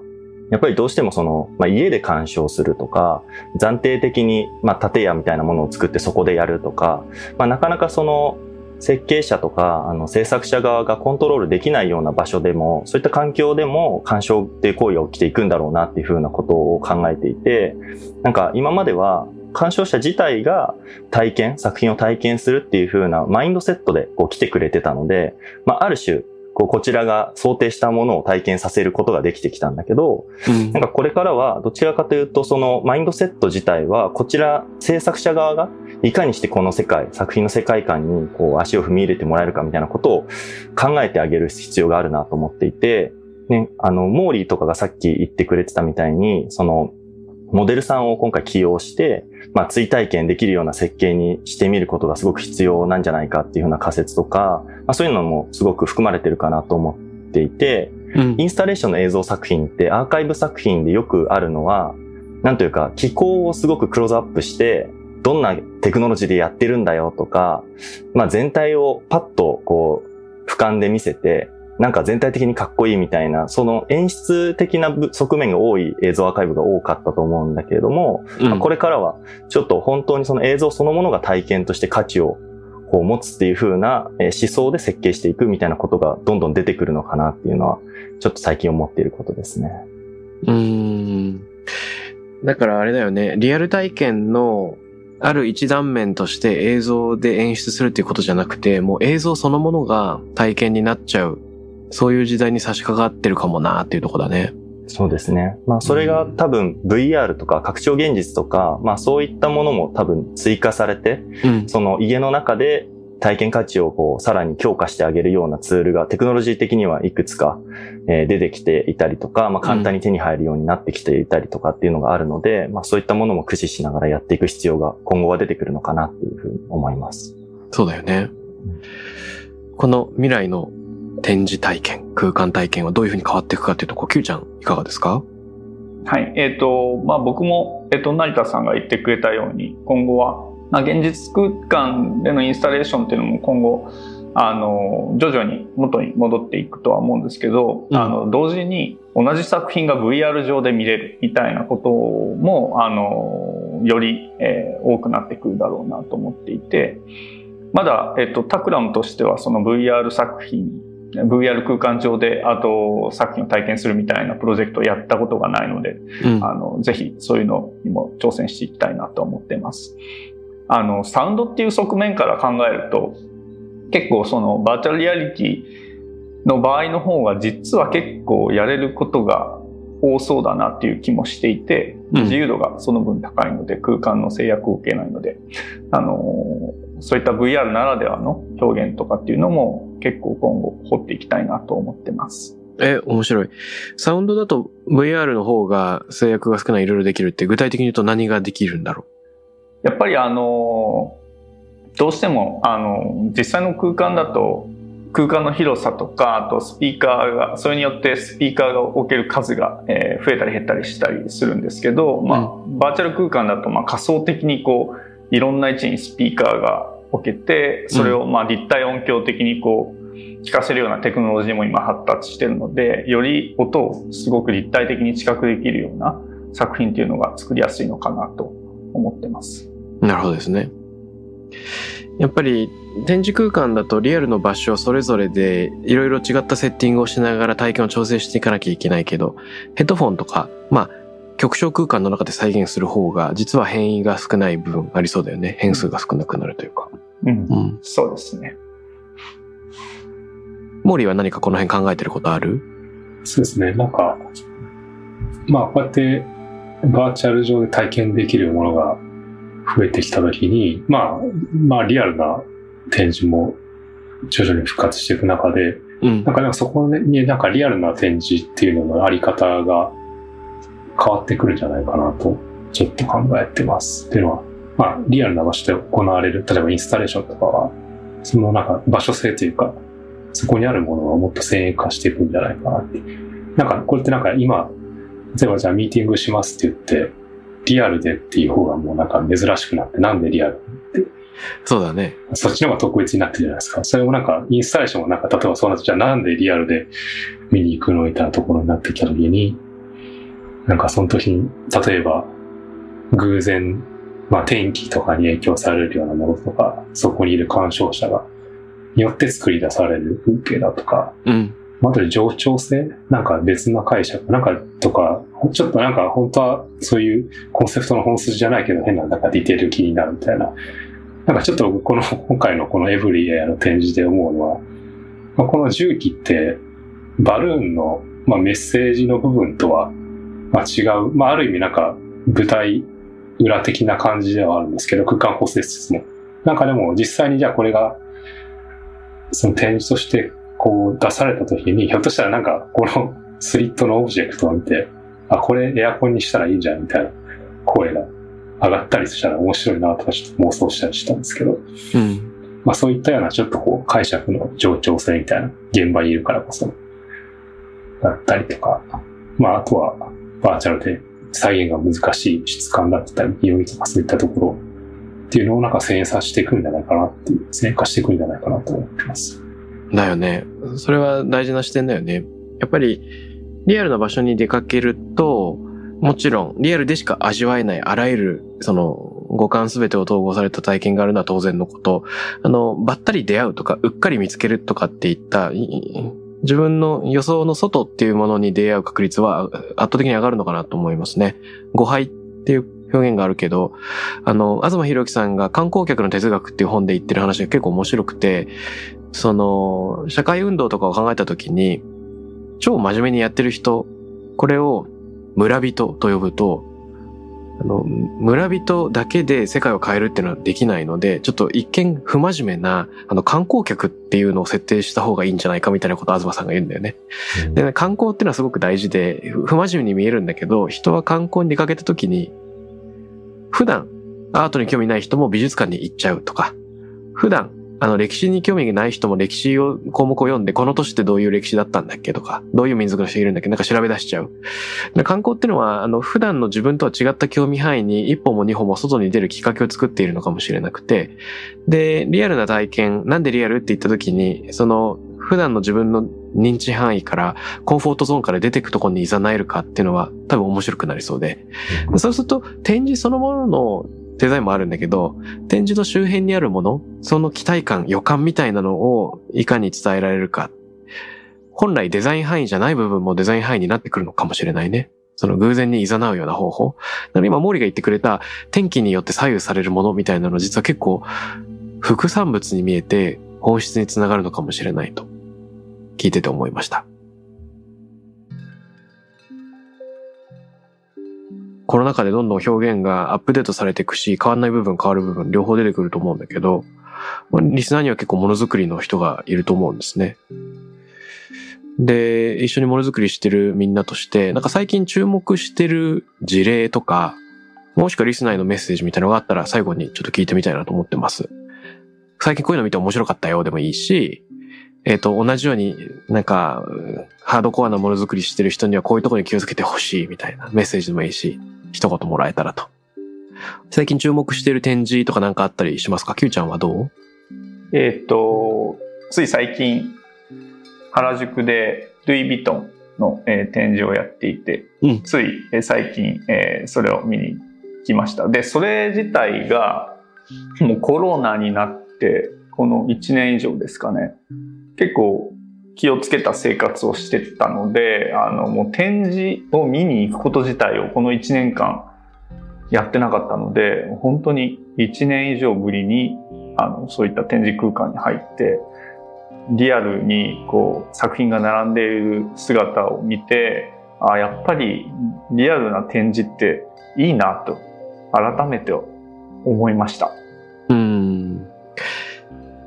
やっぱりどうしてもその、まあ、家で鑑賞するとか、暫定的に、まあ、建屋みたいなものを作ってそこでやるとか、まあ、なかなかその、設計者とか、あの、制作者側がコントロールできないような場所でも、そういった環境でも干渉って行為が起きていくんだろうなっていうふうなことを考えていて、なんか今までは鑑賞者自体が体験、作品を体験するっていう風なマインドセットでこう来てくれてたので、まあ、ある種、こう、こちらが想定したものを体験させることができてきたんだけど、うん。なんかこれからはどちらかというと、そのマインドセット自体は、こちら制作者側がいかにしてこの世界、作品の世界観にこう足を踏み入れてもらえるかみたいなことを考えてあげる必要があるなと思っていて、ね、あの、モーリーとかがさっき言ってくれてたみたいに、その、モデルさんを今回起用して、まあ、追体験できるような設計にしてみることがすごく必要なんじゃないかっていうふうな仮説とか、まあ、そういうのもすごく含まれてるかなと思っていて、うん。インスタレーションの映像作品ってアーカイブ作品でよくあるのは、なんというか、機構をすごくクローズアップして、どんなテクノロジーでやってるんだよとか、まあ全体をパッとこう、俯瞰で見せて、なんか全体的にかっこいいみたいな、その演出的な部側面が多い映像アーカイブが多かったと思うんだけれども、うんまあこれからはちょっと本当にその映像そのものが体験として価値をこう持つっていう風なえー思想で設計していくみたいなことがどんどん出てくるのかなっていうのは、ちょっと最近思っていることですね。うーん。だからあれだよね、リアル体験のある一断面として映像で演出するっていうことじゃなくて、もう映像そのものが体験になっちゃう。そういう時代に差し掛かってるかもなっていうとこだね。そうですね。まあそれが多分 VR とか拡張現実とか、まあそういったものも多分追加されて、うん。その家の中で体験価値をこうさらに強化してあげるようなツールがテクノロジー的にはいくつか、えー出てきていたりとか、まあ簡単に手に入るようになってきていたりとかっていうのがあるので、まあそういったものも駆使しながらやっていく必要が今後は出てくるのかなっていうふうに思います。そうだよね。この未来の展示体験、空間体験はどういうふうに変わっていくかっていうとこ、Q ちゃんいかがですか？はい。えっ、と、まあ僕も、えっ、と、成田さんが言ってくれたように、今後は、まあ現実空間でのインスタレーションっていうのも今後、あの、徐々に元に戻っていくとは思うんですけど、うんあの、同時に同じ作品が VR 上で見れるみたいなことも、あの、より、えー多くなってくるだろうなと思っていて、まだ、えっ、と、タクラムとしてはその VR 作品 VR 空間上でアート作品を体験するみたいなプロジェクトをやったことがないので、うん。あの、ぜひそういうのにも挑戦していきたいなと思ってます。あの、サウンドっていう側面から考えると、結構そのバーチャルリアリティの場合の方が実は結構やれることが多そうだなっていう気もしていて、うん自由度がその分高いので空間の制約を受けないので、あの、そういった VR ならではの表現とかっていうのも結構今後掘っていきたいなと思ってます。え、面白い。サウンドだと VR の方が制約が少ないいろいろできるって具体的に言うと何ができるんだろやっぱりあのどうしてもあの実際の空間だと空間の広さとかあとスピーカーがそれによってスピーカーが置ける数が、えー増えたり減ったりしたりするんですけど、まあバーチャル空間だとまあ仮想的にこういろんな位置にスピーカーが置けてそれをまあ立体音響的にこう聞かせるようなテクノロジーも今発達してるのでより音をすごく立体的に近くできるような作品っていうのが作りやすいのかなと思ってます。なるほどですね。やっぱり展示空間だとリアルの場所それぞれでいろいろ違ったセッティングをしながら体験を調整していかなきゃいけないけど、ヘッドフォンとか、まあ、極小空間の中で再現する方が実は変異が少ない部分ありそうだよね。変数が少なくなるというか。うんうん。そうですね。モーリーは何かこの辺考えてることある？そうですね。なんか、まあ、こうやってバーチャル上で体験できるものが増えてきたときに、まあ、まあ、リアルな展示も徐々に復活していく中で、うんなん。かなんかそこになんかリアルな展示っていうののあり方が変わってくるんじゃないかなと、ちょっと考えてます。っていうのは、まあ、リアルな場所で行われる、例えばインスタレーションとかは、そのなんか場所性というか、そこにあるものがもっと先鋭化していくんじゃないかなって。なんか、これってなんか今、例えばじゃあミーティングしますって言って、リアルでっていう方がもうなんか珍しくなって、なんでリアルそうだね。そっちの方が特別になってるじゃないですか。それもなんか、インスタレーションもなんか、例えばそうなって、じゃあなんでリアルで見に行くのみたいなところになってきたときに、なんかその時に、例えば、偶然、まあ天気とかに影響されるようなものとか、そこにいる鑑賞者が、によって作り出される風景だとか、うん。まああとで冗長性なんか別な解釈なんかとか、ちょっとなんか本当はそういうコンセプトの本筋じゃないけど変ななんかディテール気になるみたいな。なんかちょっとこの今回のこのエブリエの展示で思うのは、まあ、この重機ってバルーンの、まあ、メッセージの部分とは、まあ、違う、まあ、ある意味なんか舞台裏的な感じではあるんですけど、空間構成室も。なんかでも実際にじゃあこれがその展示としてこう出された時に、ひょっとしたらなんかこのスリットのオブジェクトを見て、あ、これエアコンにしたらいいんじゃんみたいな声が上がったりしたら面白いなとかちょっと妄想したりしたんですけど、うん。まあそういったようなちょっとこう解釈の冗長性みたいな現場にいるからこそだったりとか、まああとはバーチャルで再現が難しい質感だったり、匂いとかそういったところっていうのをなんか精査していくんじゃないかなっていう、精化していくんじゃないかなと思ってます。だよね。それは大事な視点だよね。やっぱり、リアルな場所に出かけると、もちろん、リアルでしか味わえないあらゆる、その、五感すべてを統合された体験があるのは当然のこと。あの、ばったり出会うとか、うっかり見つけるとかっていった、自分の予想の外っていうものに出会う確率は圧倒的に上がるのかなと思いますね。誤配っていう表現があるけど、あの、東博樹さんが観光客の哲学っていう本で言ってる話が結構面白くて、その、社会運動とかを考えたときに、超真面目にやってる人、これを村人と呼ぶと、あの、村人だけで世界を変えるっていうのはできないので、ちょっと一見不真面目な、あの、観光客っていうのを設定した方がいいんじゃないかみたいなことを東さんが言うんだよね。で、ね、観光っていうのはすごく大事で、不不真面目に見えるんだけど、人は観光に出かけた時に、普段アートに興味ない人も美術館に行っちゃうとか、普段あの歴史に興味がない人も歴史を項目を読んで、この年ってどういう歴史だったんだっけとか、どういう民族の人いるんだっけなんか調べ出しちゃう。観光っていうのは、あの、普段の自分とは違った興味範囲に一歩も二歩も外に出るきっかけを作っているのかもしれなくて、で、リアルな体験、なんでリアルって言った時に、その、普段の自分の認知範囲から、コンフォートゾーンから出てくところに誘えるかっていうのは多分面白くなりそうで。そうすると、展示そのもののデザインもあるんだけど、展示の周辺にあるもの、その期待感、予感みたいなのをいかに伝えられるか。本来デザイン範囲じゃない部分もデザイン範囲になってくるのかもしれないね。その偶然に誘うような方法。だから今、モーリーが言ってくれた天気によって左右されるものみたいなの実は結構副産物に見えて本質につながるのかもしれないと聞いてて思いました。コロナ禍でどんどん表現がアップデートされていくし、変わんない部分変わる部分両方出てくると思うんだけど、リスナーには結構ものづくりの人がいると思うんですね。で、一緒にものづくりしてるみんなとして、なんか最近注目してる事例とか、もしくはリスナーへのメッセージみたいなのがあったら最後にちょっと聞いてみたいなと思ってます。最近こういうの見て面白かったよでもいいし、えっ、と、同じようになんか、ハードコアなものづくりしてる人にはこういうところに気をつけてほしいみたいなメッセージでもいいし、一言もらえたらと。最近注目している展示とかなんかあったりしますか ?Q ちゃんはどう？えっ、と、つい最近、原宿でルイ・ヴィトンの、えー展示をやっていて、うんつい、えー最近、えーそれを見に来ました。で、それ自体が、もうコロナになって、この1年以上ですかね。結構気をつけた生活をしてたので、あの、もう展示を見に行くこと自体をこの1年間やってなかったので、本当に1年以上ぶりに、あの、そういった展示空間に入って、リアルにこう作品が並んでいる姿を見て、あやっぱりリアルな展示っていいなと改めて思いました。うん。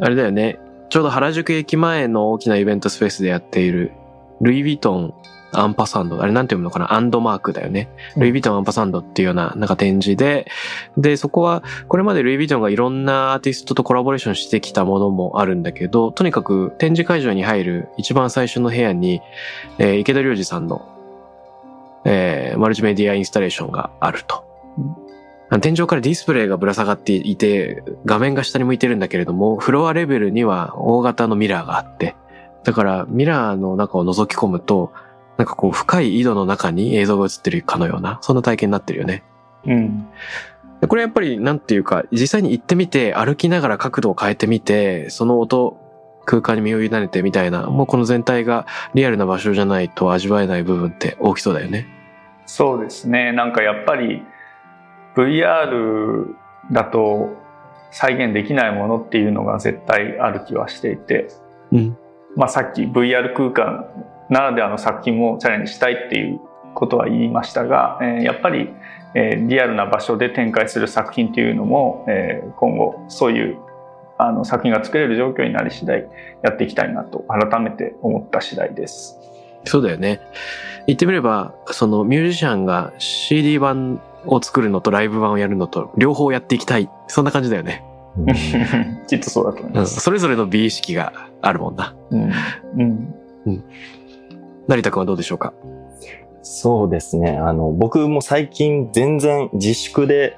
あれだよね。ちょうど原宿駅前の大きなイベントスペースでやっている、ルイ・ヴィトンアンパサンド。あれなんて読むのかな？アンドマークだよね。ルイ・ヴィトンアンパサンドっていうような、なんか展示で、で、そこは、これまでルイ・ヴィトンがいろんなアーティストとコラボレーションしてきたものもあるんだけど、とにかく展示会場に入る一番最初の部屋に、えー池田良二さんの、えーマルチメディアインスタレーションがあると。天井からディスプレイがぶら下がっていて、画面が下に向いてるんだけれども、フロアレベルには大型のミラーがあって、だからミラーの中を覗き込むと、なんかこう深い井戸の中に映像が映ってるかのような、そんな体験になってるよね。うん。でこれやっぱりなんていうか、実際に行ってみて、歩きながら角度を変えてみて、その音、空間に身を委ねてみたいな、もうこの全体がリアルな場所じゃないと味わえない部分って大きそうだよね。そうですね。なんかやっぱり VR だと再現できないものっていうのが絶対ある気はしていて、うん。まあさっき VR 空間ならではの作品もチャレンジしたいっていうことは言いましたが、えーやっぱり、えーリアルな場所で展開する作品っていうのも、えー今後そういうあの作品が作れる状況になり次第やっていきたいなと改めて思った次第です。そうだよね。言ってみれば、そのミュージシャンが CD 版を作るのとライブ版をやるのと両方やっていきたい。そんな感じだよね。きっとそうだと思いうん。ます。それぞれの美意識があるもんな。うんうん成田くんはどうでしょうか？そうですね。あの、僕も最近全然自粛で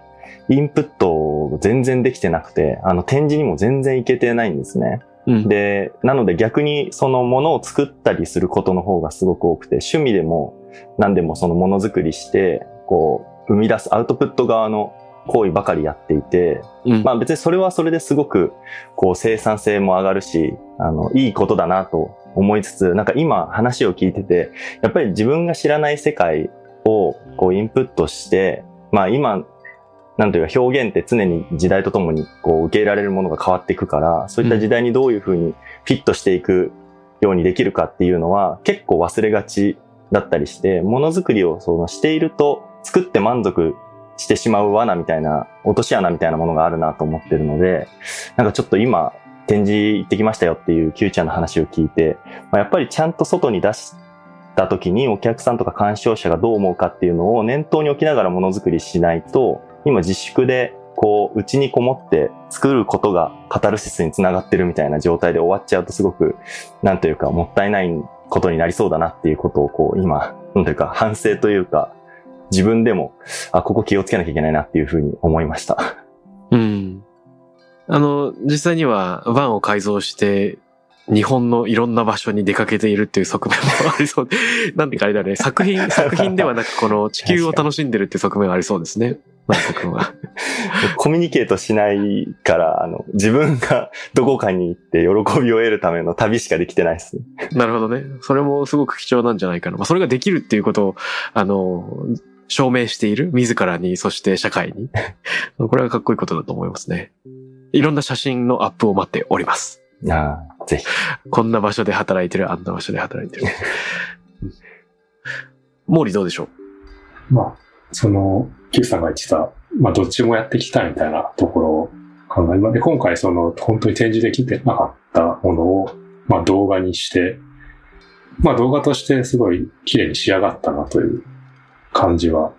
インプットを全然できてなくて、あの、展示にも全然行けてないんですね。うん。で、なので逆にそのものを作ったりすることの方がすごく多くて、趣味でも何でもそのものづくりして、こう、生み出すアウトプット側の行為ばかりやっていて、うん。まあ別にそれはそれですごく、こう生産性も上がるし、あの、いいことだなと思いつつ、なんか今話を聞いてて、やっぱり自分が知らない世界をこうインプットして、まあ今、なんというか表現って常に時代とともにこう受け入れられるものが変わっていくから、そういった時代にどういうふうにフィットしていくようにできるかっていうのは結構忘れがちだったりして、ものづくりをそのしていると作って満足してしまう罠みたいな、落とし穴みたいなものがあるなと思ってるので、なんかちょっと今、展示行ってきましたよっていう Q ちゃんの話を聞いて、まあ、やっぱりちゃんと外に出した時にお客さんとか鑑賞者がどう思うかっていうのを念頭に置きながらものづくりしないと、今自粛でこう、内にこもって作ることがカタルシスにつながってるみたいな状態で終わっちゃうとすごく、なんというかもったいないことになりそうだなっていうことをこう、今、なんというか反省というか、自分でも、あ、ここ気をつけなきゃいけないなっていうふうに思いました。うん。あの、実際には、バンを改造して、日本のいろんな場所に出かけているっていう側面もありそうで、なんでかあれだね、作品、作品ではなく、この地球を楽しんでるっていう側面がありそうですね。マイコ君は。コミュニケートしないから、あの、自分が どこかに行って喜びを得るための旅しかできてないですね。なるほどね。それもすごく貴重なんじゃないかな。まあ、それができるっていうことを、あの、証明している。自らに、そして社会に。これはかっこいいことだと思いますね。いろんな写真のアップを待っております。ああ、ぜひ。こんな場所で働いてる、あんな場所で働いてる。うんモーリーどうでしょう？まあ、その、Q さんが言ってた、まあ、どっちもやってきたみたいなところを考え、まあで、今回その、本当に展示できてなかったものを、まあ、動画にして、まあ、動画としてすごい綺麗に仕上がったなという感じは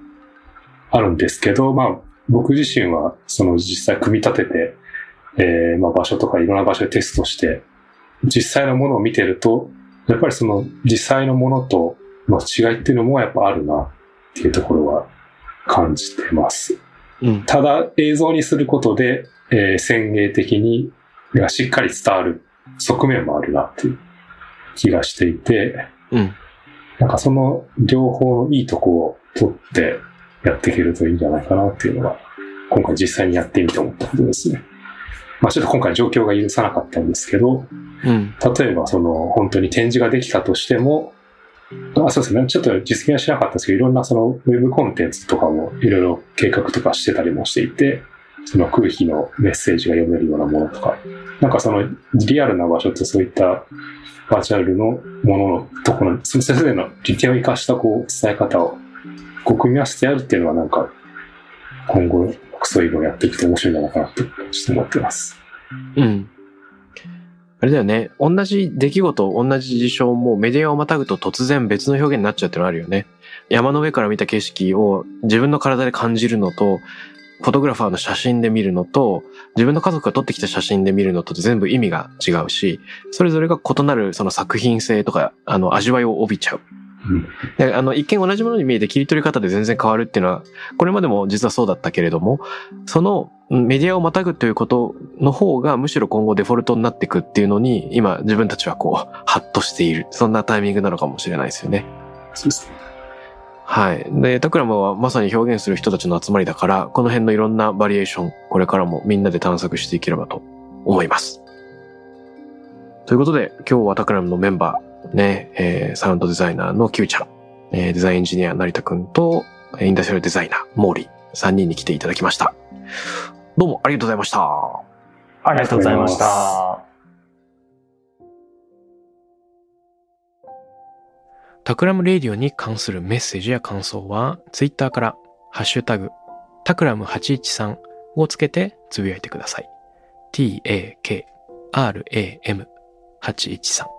あるんですけど、まあ、僕自身は、その実際組み立てて、えー、まあ、場所とかいろんな場所でテストして、実際のものを見てると、やっぱりその実際のものとの違いっていうのもやっぱあるなっていうところは感じてます。うん。ただ映像にすることで、えー先鋭的にしっかり伝わる側面もあるなっていう気がしていて、うん。なんかその両方のいいとこを取ってやっていけるといいんじゃないかなっていうのが、今回実際にやってみて思ったことですね。まあちょっと今回状況が許さなかったんですけど、うん。例えばその本当に展示ができたとしても、あそうですね。ちょっと実現はしなかったんですけど、いろんなそのウェブコンテンツとかもいろいろ計画とかしてたりもしていて、その空気のメッセージが読めるようなものとか、なんかそのリアルな場所とそういったバーチャルのもののところの、そのそれぞれの利点を生かしたこう伝え方をこう組み合わせてやるっていうのはなんか今後そういうのをやっていくと面白いんじゃないかなってちょっと思ってます。うん。あれだよね。同じ出来事、同じ事象もメディアをまたぐと突然別の表現になっちゃうってのあるよね。山の上から見た景色を自分の体で感じるのと、フォトグラファーの写真で見るのと、自分の家族が撮ってきた写真で見るのと全部意味が違うし、それぞれが異なるその作品性とか、あの、味わいを帯びちゃう。あの、一見同じものに見えて切り取り方で全然変わるっていうのは、これまでも実はそうだったけれども、そのうんメディアをまたぐということの方がむしろ今後デフォルトになっていくっていうのに、今自分たちはこう、ハッとしている。そんなタイミングなのかもしれないですよね。そうですね。はい。で、タクラムはまさに表現する人たちの集まりだから、この辺のいろんなバリエーション、これからもみんなで探索していければと思います。ということで、今日はタクラムのメンバー、ね、えーサウンドデザイナーの Q ちゃん、えーデザインエンジニア成田くんと、えーインダストリアルデザイナー、モーリー、3人に来ていただきました。どうもありがとうございました。ありがとうございました。TAKRAM RADIO に関するメッセージや感想は、ツイッターから、ハッシュタグ、タクラム813をつけてつぶやいてください。t-a-k-r-a-m813